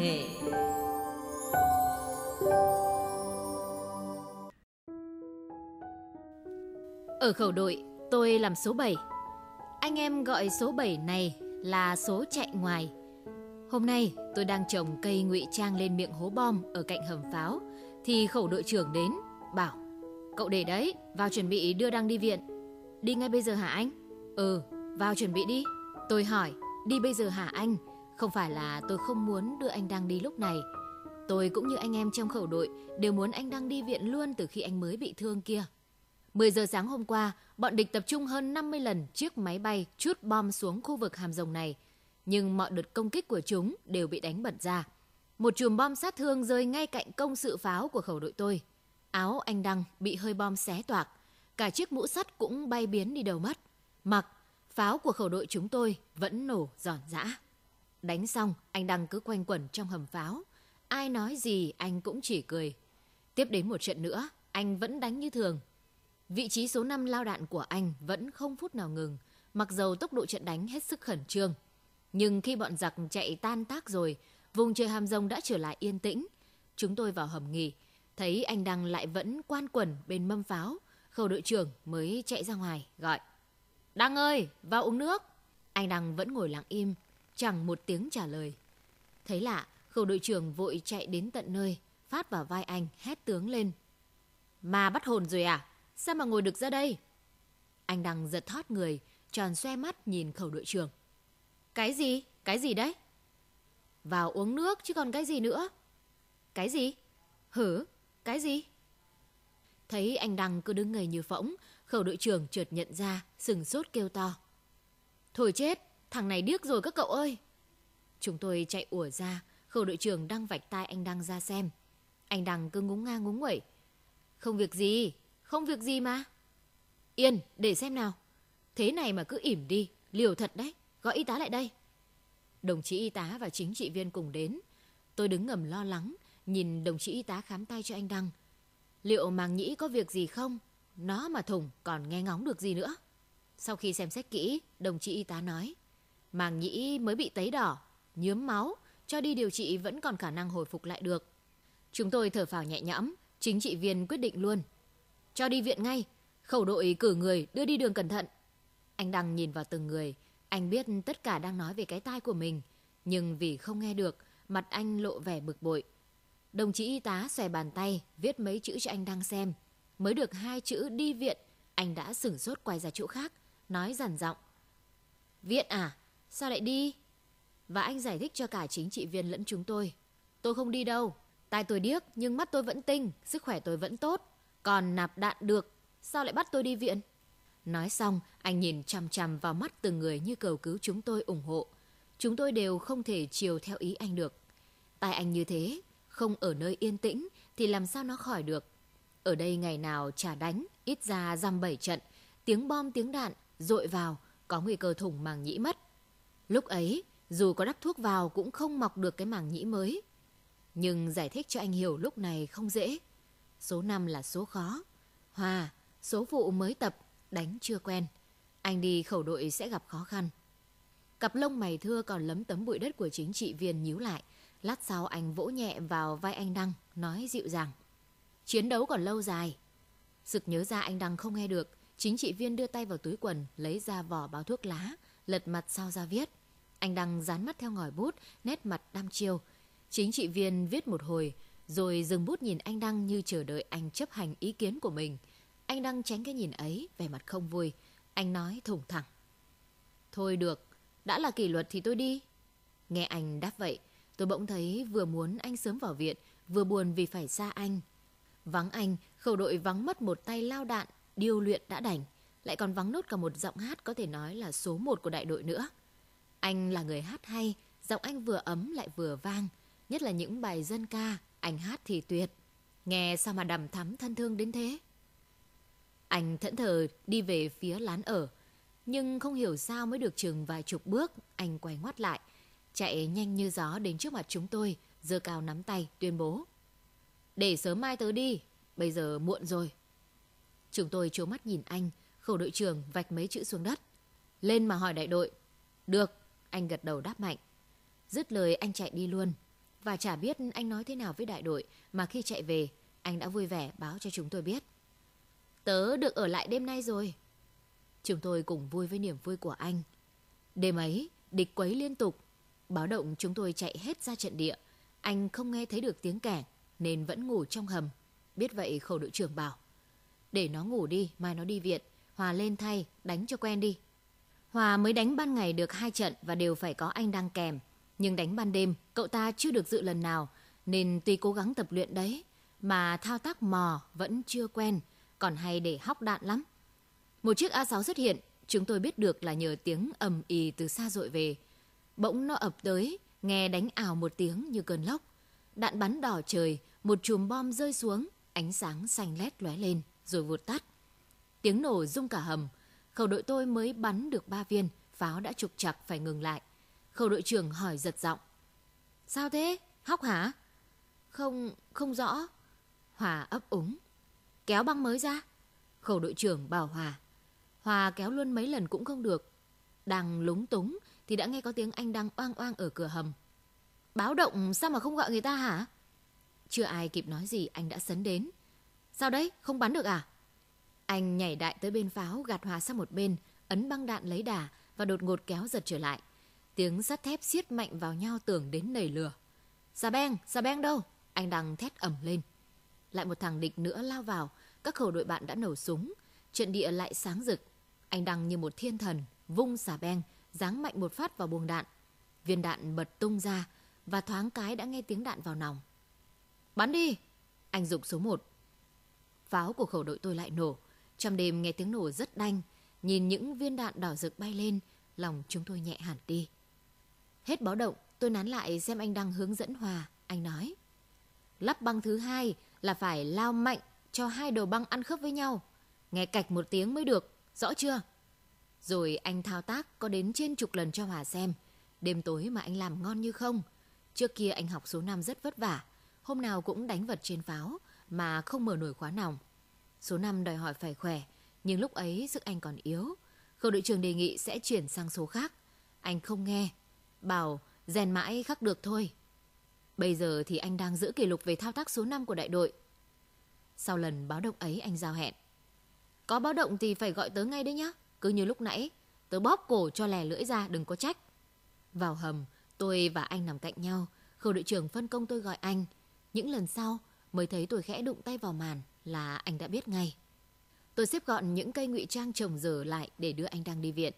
nghệ Ở khẩu đội, tôi làm số 7. Anh em gọi số 7 này là số chạy ngoài. Hôm nay tôi đang trồng cây ngụy trang lên miệng hố bom ở cạnh hầm pháo thì khẩu đội trưởng đến bảo Cậu để đấy, vào chuẩn bị đưa đang đi viện. Đi ngay bây giờ hả anh? Ừ, vào chuẩn bị đi. Tôi hỏi, đi bây giờ hả anh? Không phải là tôi không muốn đưa anh Đăng đi lúc này. Tôi cũng như anh em trong khẩu đội đều muốn anh Đăng đi viện luôn từ khi anh mới bị thương kia. 10 giờ sáng hôm qua, bọn địch tập trung hơn 50 lần chiếc máy bay chút bom xuống khu vực hàm rồng này. Nhưng mọi đợt công kích của chúng đều bị đánh bật ra. Một chùm bom sát thương rơi ngay cạnh công sự pháo của khẩu đội tôi. Áo anh Đăng bị hơi bom xé toạc. Cả chiếc mũ sắt cũng bay biến đi đầu mất. Mặc, pháo của khẩu đội chúng tôi vẫn nổ giòn giã. Đánh xong, anh Đăng cứ quanh quẩn trong hầm pháo. Ai nói gì anh cũng chỉ cười. Tiếp đến một trận nữa, anh vẫn đánh như thường. Vị trí số 5 lao đạn của anh vẫn không phút nào ngừng, mặc dầu tốc độ trận đánh hết sức khẩn trương. Nhưng khi bọn giặc chạy tan tác rồi, vùng trời hàm rồng đã trở lại yên tĩnh. Chúng tôi vào hầm nghỉ, thấy anh Đăng lại vẫn quan quẩn bên mâm pháo. Khẩu đội trưởng mới chạy ra ngoài, gọi. Đăng ơi, vào uống nước. Anh Đăng vẫn ngồi lặng im, chẳng một tiếng trả lời. Thấy lạ, khẩu đội trưởng vội chạy đến tận nơi, phát vào vai anh, hét tướng lên. Mà bắt hồn rồi à? Sao mà ngồi được ra đây? Anh đang giật thót người, tròn xoe mắt nhìn khẩu đội trưởng. Cái gì? Cái gì đấy? Vào uống nước chứ còn cái gì nữa? Cái gì? Hử? Cái gì? Thấy anh Đăng cứ đứng ngây như phỗng, khẩu đội trưởng chợt nhận ra, sừng sốt kêu to. Thôi chết, thằng này điếc rồi các cậu ơi. Chúng tôi chạy ủa ra, khẩu đội trưởng đang vạch tai anh Đăng ra xem. Anh Đăng cứ ngúng nga ngúng nguẩy. Không việc gì, không việc gì mà. Yên, để xem nào. Thế này mà cứ ỉm đi, liều thật đấy. Gọi y tá lại đây. Đồng chí y tá và chính trị viên cùng đến. Tôi đứng ngầm lo lắng, nhìn đồng chí y tá khám tay cho anh Đăng. Liệu màng nhĩ có việc gì không? Nó mà thủng còn nghe ngóng được gì nữa? Sau khi xem xét kỹ, đồng chí y tá nói. Màng nhĩ mới bị tấy đỏ, nhớm máu, cho đi điều trị vẫn còn khả năng hồi phục lại được. Chúng tôi thở phào nhẹ nhõm, chính trị viên quyết định luôn. Cho đi viện ngay, khẩu đội cử người đưa đi đường cẩn thận. Anh Đăng nhìn vào từng người, anh biết tất cả đang nói về cái tai của mình, nhưng vì không nghe được, mặt anh lộ vẻ bực bội. Đồng chí y tá xòe bàn tay, viết mấy chữ cho anh Đăng xem. Mới được hai chữ đi viện, anh đã sửng sốt quay ra chỗ khác, nói dằn giọng. Viện à? Sao lại đi? Và anh giải thích cho cả chính trị viên lẫn chúng tôi. Tôi không đi đâu. Tai tôi điếc nhưng mắt tôi vẫn tinh, sức khỏe tôi vẫn tốt. Còn nạp đạn được, sao lại bắt tôi đi viện? Nói xong, anh nhìn chằm chằm vào mắt từng người như cầu cứu chúng tôi ủng hộ. Chúng tôi đều không thể chiều theo ý anh được. Tai anh như thế, không ở nơi yên tĩnh thì làm sao nó khỏi được. Ở đây ngày nào trả đánh, ít ra dăm bảy trận, tiếng bom tiếng đạn dội vào, có nguy cơ thủng màng nhĩ mất. Lúc ấy, dù có đắp thuốc vào cũng không mọc được cái màng nhĩ mới. Nhưng giải thích cho anh hiểu lúc này không dễ. Số 5 là số khó. Hòa, số vụ mới tập, đánh chưa quen. Anh đi khẩu đội sẽ gặp khó khăn. Cặp lông mày thưa còn lấm tấm bụi đất của chính trị viên nhíu lại. Lát sau anh vỗ nhẹ vào vai anh Đăng, nói dịu dàng. Chiến đấu còn lâu dài. Sực nhớ ra anh Đăng không nghe được, chính trị viên đưa tay vào túi quần, lấy ra vỏ bao thuốc lá, lật mặt sau ra viết. Anh Đăng dán mắt theo ngòi bút, nét mặt đăm chiêu. Chính trị viên viết một hồi, rồi dừng bút nhìn anh Đăng như chờ đợi anh chấp hành ý kiến của mình. Anh Đăng tránh cái nhìn ấy, vẻ mặt không vui. Anh nói thủng thẳng. Thôi được, đã là kỷ luật thì tôi đi. Nghe anh đáp vậy, tôi bỗng thấy vừa muốn anh sớm vào viện, vừa buồn vì phải xa anh. Vắng anh, khẩu đội vắng mất một tay lao đạn, điêu luyện đã đành. Lại còn vắng nốt cả một giọng hát có thể nói là số một của đại đội nữa. Anh là người hát hay, giọng anh vừa ấm lại vừa vang. Nhất là những bài dân ca, anh hát thì tuyệt. Nghe sao mà đầm thắm thân thương đến thế? Anh thẫn thờ đi về phía lán ở. Nhưng không hiểu sao mới được chừng vài chục bước, anh quay ngoắt lại. Chạy nhanh như gió đến trước mặt chúng tôi, giơ cao nắm tay, tuyên bố. Để sớm mai tớ đi, bây giờ muộn rồi. Chúng tôi trố mắt nhìn anh, khẩu đội trưởng vạch mấy chữ xuống đất. Lên mà hỏi đại đội. Được, anh gật đầu đáp mạnh. Dứt lời anh chạy đi luôn. và chả biết anh nói thế nào với đại đội mà khi chạy về, anh đã vui vẻ báo cho chúng tôi biết. Tớ được ở lại đêm nay rồi. Chúng tôi cùng vui với niềm vui của anh. Đêm ấy, địch quấy liên tục. Báo động chúng tôi chạy hết ra trận địa. Anh không nghe thấy được tiếng kẻ nên vẫn ngủ trong hầm. Biết vậy khẩu đội trưởng bảo. Để nó ngủ đi, mai nó đi viện. Hòa lên thay, đánh cho quen đi. Hòa mới đánh ban ngày được hai trận và đều phải có anh đang kèm. Nhưng đánh ban đêm, cậu ta chưa được dự lần nào, nên tuy cố gắng tập luyện đấy, mà thao tác mò vẫn chưa quen, còn hay để hóc đạn lắm. Một chiếc A6 xuất hiện, chúng tôi biết được là nhờ tiếng ầm ì từ xa dội về. Bỗng nó ập tới, nghe đánh ảo một tiếng như cơn lốc. Đạn bắn đỏ trời, một chùm bom rơi xuống, ánh sáng xanh lét lóe lên, rồi vụt tắt. Tiếng nổ rung cả hầm, khẩu đội tôi mới bắn được ba viên, pháo đã trục chặt phải ngừng lại. Khẩu đội trưởng hỏi giật giọng. Sao thế? Hóc hả? Không, không rõ. Hòa ấp úng. Kéo băng mới ra. Khẩu đội trưởng bảo Hòa. Hòa kéo luôn mấy lần cũng không được. Đang lúng túng thì đã nghe có tiếng anh đang oang oang ở cửa hầm. Báo động sao mà không gọi người ta hả? Chưa ai kịp nói gì anh đã sấn đến. Sao đấy? Không bắn được à? Anh nhảy đại tới bên pháo gạt Hòa sang một bên, ấn băng đạn lấy đà và đột ngột kéo giật trở lại. Tiếng sắt thép siết mạnh vào nhau tưởng đến nảy lửa. Xà beng, xà beng đâu? Anh đang thét ẩm lên. Lại một thằng địch nữa lao vào, các khẩu đội bạn đã nổ súng. Trận địa lại sáng rực. Anh đăng như một thiên thần, vung xà beng, giáng mạnh một phát vào buồng đạn. Viên đạn bật tung ra và thoáng cái đã nghe tiếng đạn vào nòng. Bắn đi! Anh dục số 1. Pháo của khẩu đội tôi lại nổ. Trong đêm nghe tiếng nổ rất đanh. Nhìn những viên đạn đỏ rực bay lên, lòng chúng tôi nhẹ hẳn đi. Hết báo động, tôi nán lại xem anh đang hướng dẫn Hòa. Anh nói. Lắp băng thứ hai là phải lao mạnh cho hai đầu băng ăn khớp với nhau. Nghe cạch một tiếng mới được, rõ chưa? Rồi anh thao tác có đến trên chục lần cho Hòa xem. Đêm tối mà anh làm ngon như không. Trước kia anh học số 5 rất vất vả. Hôm nào cũng đánh vật trên pháo mà không mở nổi khóa nòng. Số 5 đòi hỏi phải khỏe, nhưng lúc ấy sức anh còn yếu. Khâu đội trưởng đề nghị sẽ chuyển sang số khác. Anh không nghe, bảo rèn mãi khắc được thôi. Bây giờ thì anh đang giữ kỷ lục về thao tác số 5 của đại đội. Sau lần báo động ấy anh giao hẹn. Có báo động thì phải gọi tớ ngay đấy nhá. Cứ như lúc nãy, tớ bóp cổ cho lè lưỡi ra đừng có trách. Vào hầm, tôi và anh nằm cạnh nhau. Khâu đội trưởng phân công tôi gọi anh. Những lần sau mới thấy tôi khẽ đụng tay vào màn là anh đã biết ngay. Tôi xếp gọn những cây ngụy trang trồng dở lại để đưa anh đang đi viện.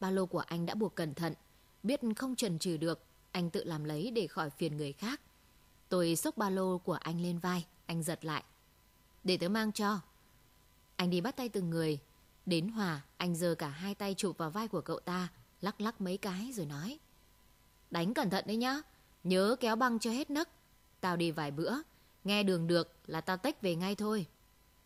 Ba lô của anh đã buộc cẩn thận. Biết không trần trừ được, anh tự làm lấy để khỏi phiền người khác. Tôi xốc ba lô của anh lên vai, anh giật lại. Để tớ mang cho. Anh đi bắt tay từng người. Đến Hòa, anh giơ cả hai tay chụp vào vai của cậu ta, lắc lắc mấy cái rồi nói. Đánh cẩn thận đấy nhá, nhớ kéo băng cho hết nấc. Tao đi vài bữa, nghe đường được là tao tách về ngay thôi.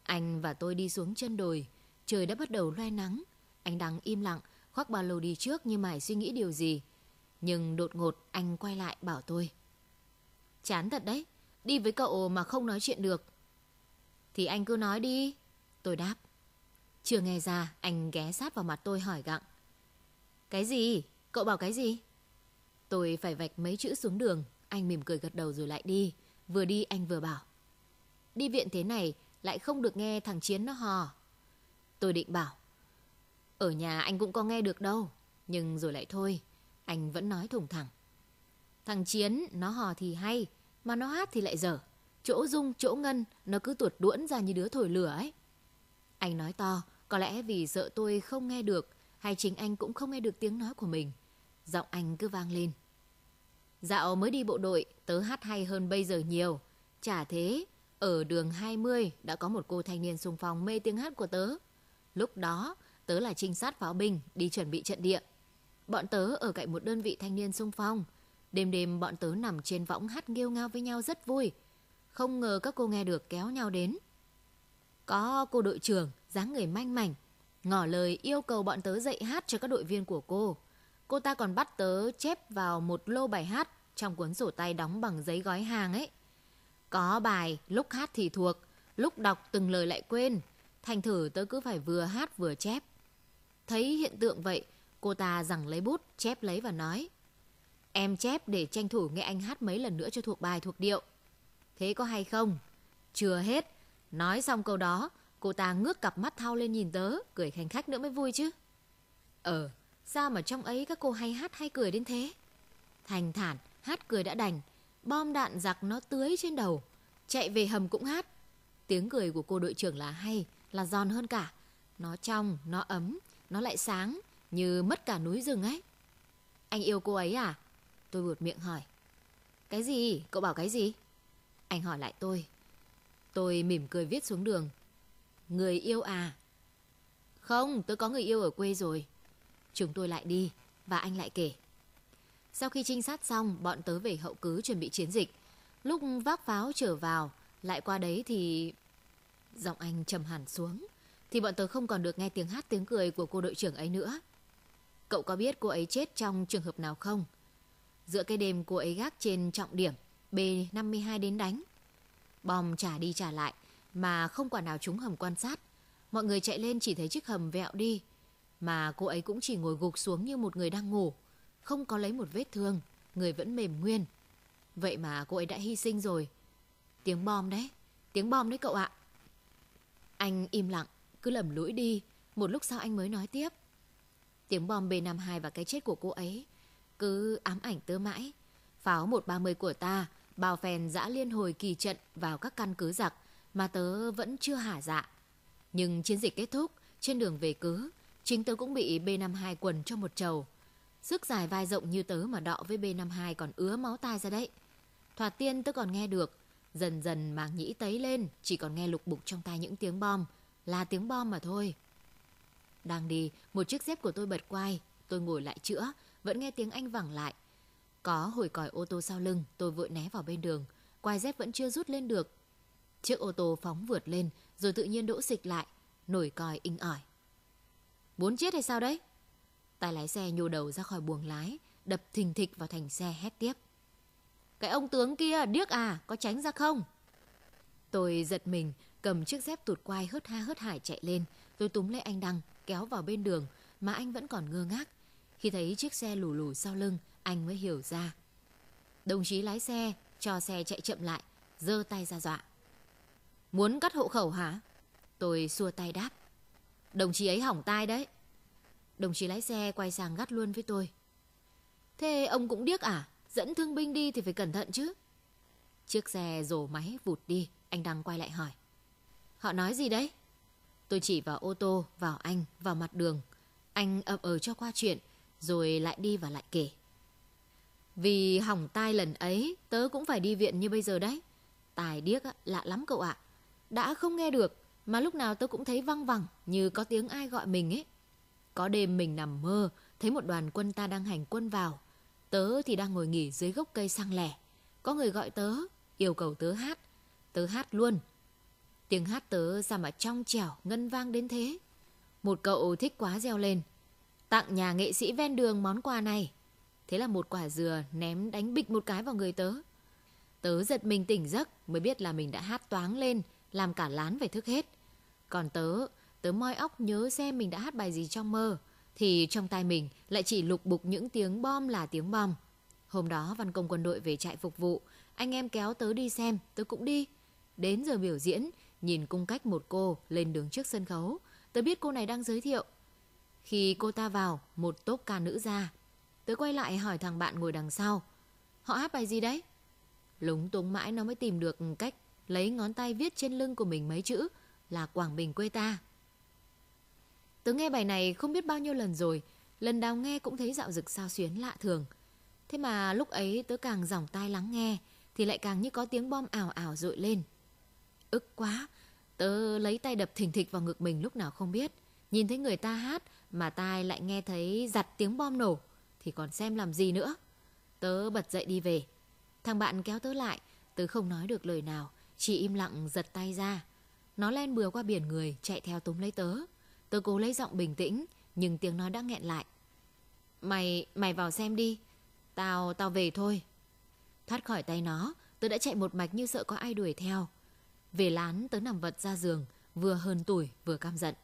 Anh và tôi đi xuống chân đồi, trời đã bắt đầu loe nắng. Anh đang im lặng, khoác ba lô đi trước như mải suy nghĩ điều gì. Nhưng đột ngột anh quay lại bảo tôi. Chán thật đấy, đi với cậu mà không nói chuyện được. Thì anh cứ nói đi. Tôi đáp. Chưa nghe ra, anh ghé sát vào mặt tôi hỏi gặng. Cái gì? Cậu bảo cái gì? Tôi phải vạch mấy chữ xuống đường. Anh mỉm cười gật đầu rồi lại đi. Vừa đi anh vừa bảo. Đi viện thế này lại không được nghe thằng Chiến nó hò. Tôi định bảo. Ở nhà anh cũng có nghe được đâu. Nhưng rồi lại thôi. Anh vẫn nói thủng thẳng. Thằng Chiến nó hò thì hay. Mà nó hát thì lại dở. Chỗ dung, chỗ ngân nó cứ tuột đuỗn ra như đứa thổi lửa ấy. Anh nói to. Có lẽ vì sợ tôi không nghe được. Hay chính anh cũng không nghe được tiếng nói của mình. Giọng anh cứ vang lên. Dạo mới đi bộ đội, tớ hát hay hơn bây giờ nhiều. Chả thế, ở đường 20 đã có một cô thanh niên xung phong mê tiếng hát của tớ. Lúc đó, tớ là trinh sát pháo binh đi chuẩn bị trận địa. Bọn tớ ở cạnh một đơn vị thanh niên xung phong. Đêm đêm bọn tớ nằm trên võng hát nghêu ngao với nhau rất vui. Không ngờ các cô nghe được kéo nhau đến. Có cô đội trưởng, dáng người manh mảnh, ngỏ lời yêu cầu bọn tớ dạy hát cho các đội viên của cô. Cô ta còn bắt tớ chép vào một lô bài hát trong cuốn sổ tay đóng bằng giấy gói hàng ấy. Có bài lúc hát thì thuộc, lúc đọc từng lời lại quên. Thành thử tớ cứ phải vừa hát vừa chép. Thấy hiện tượng vậy, cô ta rằng lấy bút chép lấy và nói. Em chép để tranh thủ nghe anh hát mấy lần nữa cho thuộc bài thuộc điệu. Thế có hay không? Chưa hết. Nói xong câu đó, cô ta ngước cặp mắt thao lên nhìn tớ, cười khanh khách nữa mới vui chứ. Ờ, sao mà trong ấy các cô hay hát hay cười đến thế? Thành thản, hát cười đã đành. Bom đạn giặc nó tưới trên đầu. Chạy về hầm cũng hát. Tiếng cười của cô đội trưởng là hay, là giòn hơn cả. Nó trong, nó ấm, nó lại sáng, như mất cả núi rừng ấy. Anh yêu cô ấy à? Tôi buột miệng hỏi. Cái gì? Cậu bảo cái gì? Anh hỏi lại tôi. Tôi mỉm cười viết xuống đường. Người yêu à? Không, tôi có người yêu ở quê rồi. Chúng tôi lại đi và anh lại kể. Sau khi trinh sát xong, bọn tớ về hậu cứ chuẩn bị chiến dịch. Lúc vác pháo trở vào, lại qua đấy thì... Giọng anh trầm hẳn xuống. Thì bọn tớ không còn được nghe tiếng hát tiếng cười của cô đội trưởng ấy nữa. Cậu có biết cô ấy chết trong trường hợp nào không? Giữa cái đêm cô ấy gác trên trọng điểm B52 đến đánh. Bom trả đi trả lại mà không quả nào trúng hầm quan sát. Mọi người chạy lên chỉ thấy chiếc hầm vẹo đi. Mà cô ấy cũng chỉ ngồi gục xuống như một người đang ngủ. Không có lấy một vết thương. Người vẫn mềm nguyên. Vậy mà cô ấy đã hy sinh rồi. Tiếng bom đấy. Tiếng bom đấy cậu ạ. Anh im lặng, cứ lầm lũi đi. Một lúc sau anh mới nói tiếp. Tiếng bom B52 và cái chết của cô ấy cứ ám ảnh tớ mãi. Pháo 130 của ta bao phèn dã liên hồi kỳ trận vào các căn cứ giặc mà tớ vẫn chưa hả dạ. Nhưng chiến dịch kết thúc, trên đường về cứ, chính tớ cũng bị B52 quần cho một trầu. Sức dài vai rộng như tớ mà đọ với B52 còn ứa máu tai ra đấy. Thoạt tiên tớ còn nghe được, dần dần màng nhĩ tấy lên, chỉ còn nghe lục bục trong tai những tiếng bom, là tiếng bom mà thôi. Đang đi, một chiếc dép của tôi bật quai, tôi ngồi lại chữa, vẫn nghe tiếng anh vẳng lại. Có hồi còi ô tô sau lưng, tôi vội né vào bên đường, quai dép vẫn chưa rút lên được. Chiếc ô tô phóng vượt lên, rồi tự nhiên đỗ xịch lại, nổi còi inh ỏi. Muốn chết hay sao đấy? Tài lái xe nhô đầu ra khỏi buồng lái, đập thình thịch vào thành xe hét tiếp. Cái ông tướng kia, điếc à, có tránh ra không? Tôi giật mình, cầm chiếc dép tụt quai hớt ha hớt hải chạy lên. Tôi túm lấy anh Đăng, kéo vào bên đường, mà anh vẫn còn ngơ ngác. Khi thấy chiếc xe lù lù sau lưng, anh mới hiểu ra. Đồng chí lái xe, cho xe chạy chậm lại, giơ tay ra dọa. Muốn cắt hộ khẩu hả? Tôi xua tay đáp. Đồng chí ấy hỏng tai đấy. Đồng chí lái xe quay sang gắt luôn với tôi. Thế ông cũng điếc à? Dẫn thương binh đi thì phải cẩn thận chứ. Chiếc xe rổ máy vụt đi, anh đang quay lại hỏi. Họ nói gì đấy? Tôi chỉ vào ô tô, vào anh, vào mặt đường. Anh ậm ờ cho qua chuyện, rồi lại đi và lại kể. Vì hỏng tai lần ấy, tớ cũng phải đi viện như bây giờ đấy. Tài điếc lạ lắm cậu ạ. Đã không nghe được, mà lúc nào tớ cũng thấy văng vẳng như có tiếng ai gọi mình ấy. Có đêm mình nằm mơ, thấy một đoàn quân ta đang hành quân vào. Tớ thì đang ngồi nghỉ dưới gốc cây sang lẻ. Có người gọi tớ, yêu cầu tớ hát. Tớ hát luôn. Tiếng hát tớ ra mà trong trẻo, ngân vang đến thế. Một cậu thích quá reo lên. Tặng nhà nghệ sĩ ven đường món quà này. Thế là một quả dừa ném đánh bịch một cái vào người tớ. Tớ giật mình tỉnh giấc mới biết là mình đã hát toáng lên, làm cả lán phải thức hết. Còn tớ, tớ moi óc nhớ xem mình đã hát bài gì trong mơ, thì trong tai mình lại chỉ lục bục những tiếng bom là tiếng bom. Hôm đó văn công quân đội về trại phục vụ, anh em kéo tớ đi xem, tớ cũng đi. Đến giờ biểu diễn, nhìn cung cách một cô lên đứng trước sân khấu, tớ biết cô này đang giới thiệu. Khi cô ta vào, một tốp ca nữ ra. Tớ quay lại hỏi thằng bạn ngồi đằng sau. Họ hát bài gì đấy? Lúng túng mãi nó mới tìm được cách lấy ngón tay viết trên lưng của mình mấy chữ là Quảng Bình quê ta. Tớ nghe bài này không biết bao nhiêu lần rồi, lần nào nghe cũng thấy dạo dực sao xuyến lạ thường. Thế mà lúc ấy tớ càng dòng tai lắng nghe thì lại càng như có tiếng bom ảo ảo rội lên. Ức quá, tớ lấy tay đập thình thịch vào ngực mình lúc nào không biết. Nhìn thấy người ta hát mà tai lại nghe thấy giặt tiếng bom nổ thì còn xem làm gì nữa. Tớ bật dậy đi về. Thằng bạn kéo tớ lại, tớ không nói được lời nào, chỉ im lặng giật tay ra. Nó len bừa qua biển người, chạy theo túm lấy tớ. Tớ cố lấy giọng bình tĩnh, nhưng tiếng nói đã nghẹn lại. Mày, mày vào xem đi. Tao, tao về thôi. Thoát khỏi tay nó, tớ đã chạy một mạch như sợ có ai đuổi theo. Về lán tớ nằm vật ra giường, vừa hơn tuổi vừa cam giận.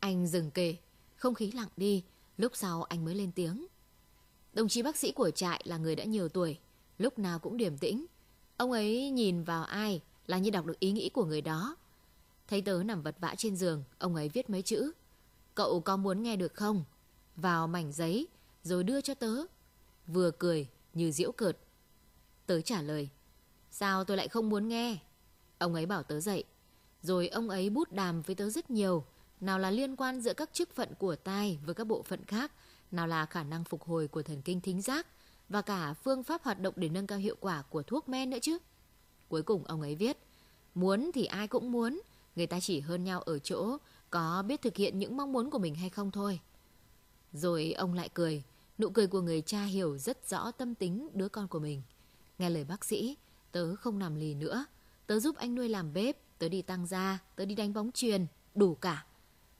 Anh dừng kề, không khí lặng đi, lúc sau anh mới lên tiếng. Đồng chí bác sĩ của trại là người đã nhiều tuổi, lúc nào cũng điềm tĩnh. Ông ấy nhìn vào ai là như đọc được ý nghĩ của người đó. Thấy tớ nằm vật vã trên giường, ông ấy viết mấy chữ. Cậu có muốn nghe được không? Vào mảnh giấy, rồi đưa cho tớ. Vừa cười, như diễu cợt. Tớ trả lời. Sao tôi lại không muốn nghe? Ông ấy bảo tớ dậy. Rồi ông ấy bút đàm với tớ rất nhiều. Nào là liên quan giữa các chức phận của tai với các bộ phận khác, nào là khả năng phục hồi của thần kinh thính giác và cả phương pháp hoạt động để nâng cao hiệu quả của thuốc men nữa chứ. Cuối cùng ông ấy viết, muốn thì ai cũng muốn, người ta chỉ hơn nhau ở chỗ có biết thực hiện những mong muốn của mình hay không thôi. Rồi ông lại cười, nụ cười của người cha hiểu rất rõ tâm tính đứa con của mình. Nghe lời bác sĩ, tớ không nằm lì nữa, tớ giúp anh nuôi làm bếp, tớ đi tăng gia, tớ đi đánh bóng truyền, đủ cả.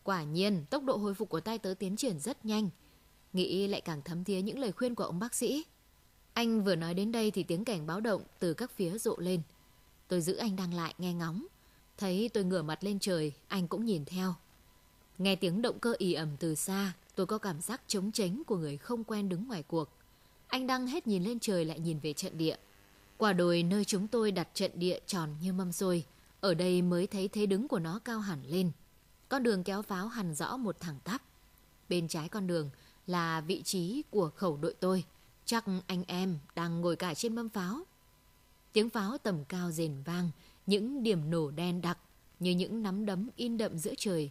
Quả nhiên, tốc độ hồi phục của tay tớ tiến triển rất nhanh. Nghĩ lại càng thấm thía những lời khuyên của ông bác sĩ. Anh vừa nói đến đây thì tiếng cảnh báo động từ các phía rộ lên. Tôi giữ anh đang lại nghe ngóng. Thấy tôi ngửa mặt lên trời, anh cũng nhìn theo. Nghe tiếng động cơ ì ẩm từ xa, tôi có cảm giác chống chánh của người không quen đứng ngoài cuộc. Anh đang hết nhìn lên trời lại nhìn về trận địa. Quả đồi nơi chúng tôi đặt trận địa tròn như mâm xôi, ở đây mới thấy thế đứng của nó cao hẳn lên. Con đường kéo pháo hẳn rõ một thẳng tắp. Bên trái con đường là vị trí của khẩu đội tôi. Chắc anh em đang ngồi cả trên mâm pháo. Tiếng pháo tầm cao rền vang, những điểm nổ đen đặc như những nắm đấm in đậm giữa trời.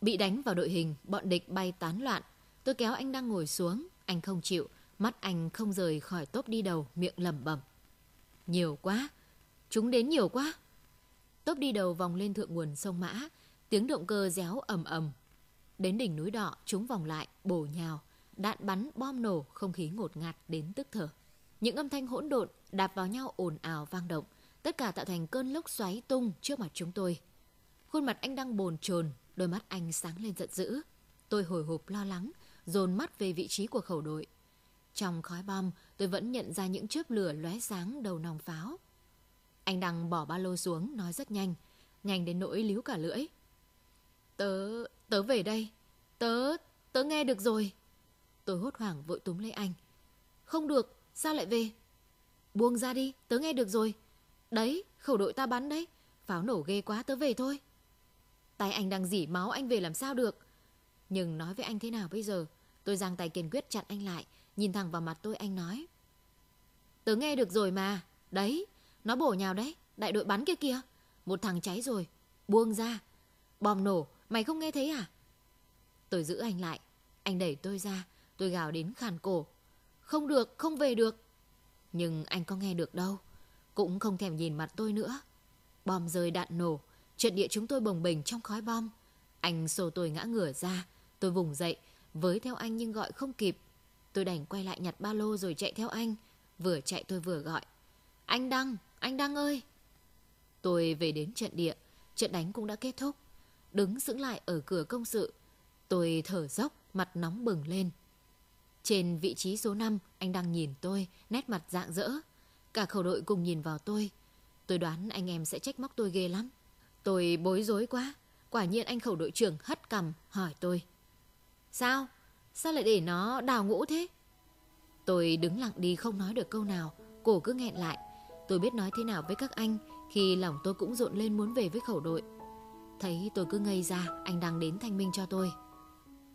Bị đánh vào đội hình, bọn địch bay tán loạn. Tôi kéo anh đang ngồi xuống, anh không chịu, mắt anh không rời khỏi tốp đi đầu, miệng lẩm bẩm. Nhiều quá, chúng đến nhiều quá. Tốp đi đầu vòng lên thượng nguồn sông Mã, tiếng động cơ réo ầm ầm. Đến đỉnh núi đỏ, chúng vòng lại, bổ nhào, đạn bắn, bom nổ, không khí ngột ngạt đến tức thở. Những âm thanh hỗn độn đạp vào nhau ồn ào vang động, tất cả tạo thành cơn lốc xoáy tung trước mặt chúng tôi. Khuôn mặt anh đang bồn chồn, đôi mắt anh sáng lên giận dữ. Tôi hồi hộp lo lắng, dồn mắt về vị trí của khẩu đội. Trong khói bom, tôi vẫn nhận ra những chớp lửa lóe sáng đầu nòng pháo. Anh đang bỏ ba lô xuống, nói rất nhanh, nhanh đến nỗi líu cả lưỡi. Tớ, tớ về đây. Tớ, tớ nghe được rồi. Tôi hốt hoảng vội túm lấy anh. Không được, sao lại về? Buông ra đi, tớ nghe được rồi. Đấy, khẩu đội ta bắn đấy. Pháo nổ ghê quá, tớ về thôi. Tay anh đang dỉ máu, anh về làm sao được? Nhưng nói với anh thế nào bây giờ? Tôi giang tay kiên quyết chặn anh lại, nhìn thẳng vào mặt tôi anh nói. Tớ nghe được rồi mà. Đấy, nó bổ nhào đấy, đại đội bắn kia kìa. Một thằng cháy rồi, buông ra. Bom nổ, mày không nghe thấy à? Tôi giữ anh lại, anh đẩy tôi ra, tôi gào đến khàn cổ. Không được, không về được. Nhưng anh có nghe được đâu, cũng không thèm nhìn mặt tôi nữa. Bom rơi đạn nổ, trận địa chúng tôi bồng bềnh trong khói bom. Anh xô tôi ngã ngửa ra, tôi vùng dậy, với theo anh nhưng gọi không kịp. Tôi đành quay lại nhặt ba lô rồi chạy theo anh. Vừa chạy tôi vừa gọi. Anh Đăng, anh Đăng ơi! Tôi về đến trận địa, trận đánh cũng đã kết thúc. Đứng sững lại ở cửa công sự. Tôi thở dốc, mặt nóng bừng lên. Trên vị trí số 5, anh đang nhìn tôi, nét mặt dạng dỡ. Cả khẩu đội cùng nhìn vào tôi. Tôi đoán anh em sẽ trách móc tôi ghê lắm. Tôi bối rối quá. Quả nhiên anh khẩu đội trưởng hất cằm hỏi tôi. Sao? Sao lại để nó đào ngũ thế? Tôi đứng lặng đi không nói được câu nào, cổ cứ nghẹn lại. Tôi biết nói thế nào với các anh khi lòng tôi cũng rộn lên muốn về với khẩu đội. Thấy tôi cứ ngây ra, anh đang đến thanh minh cho tôi.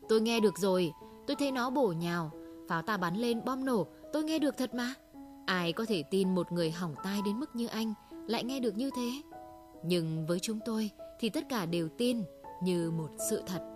Tôi nghe được rồi, tôi thấy nó bổ nhào, pháo ta bắn lên bom nổ, tôi nghe được thật mà. Ai có thể tin một người hỏng tai đến mức như anh lại nghe được như thế? Nhưng với chúng tôi thì tất cả đều tin như một sự thật.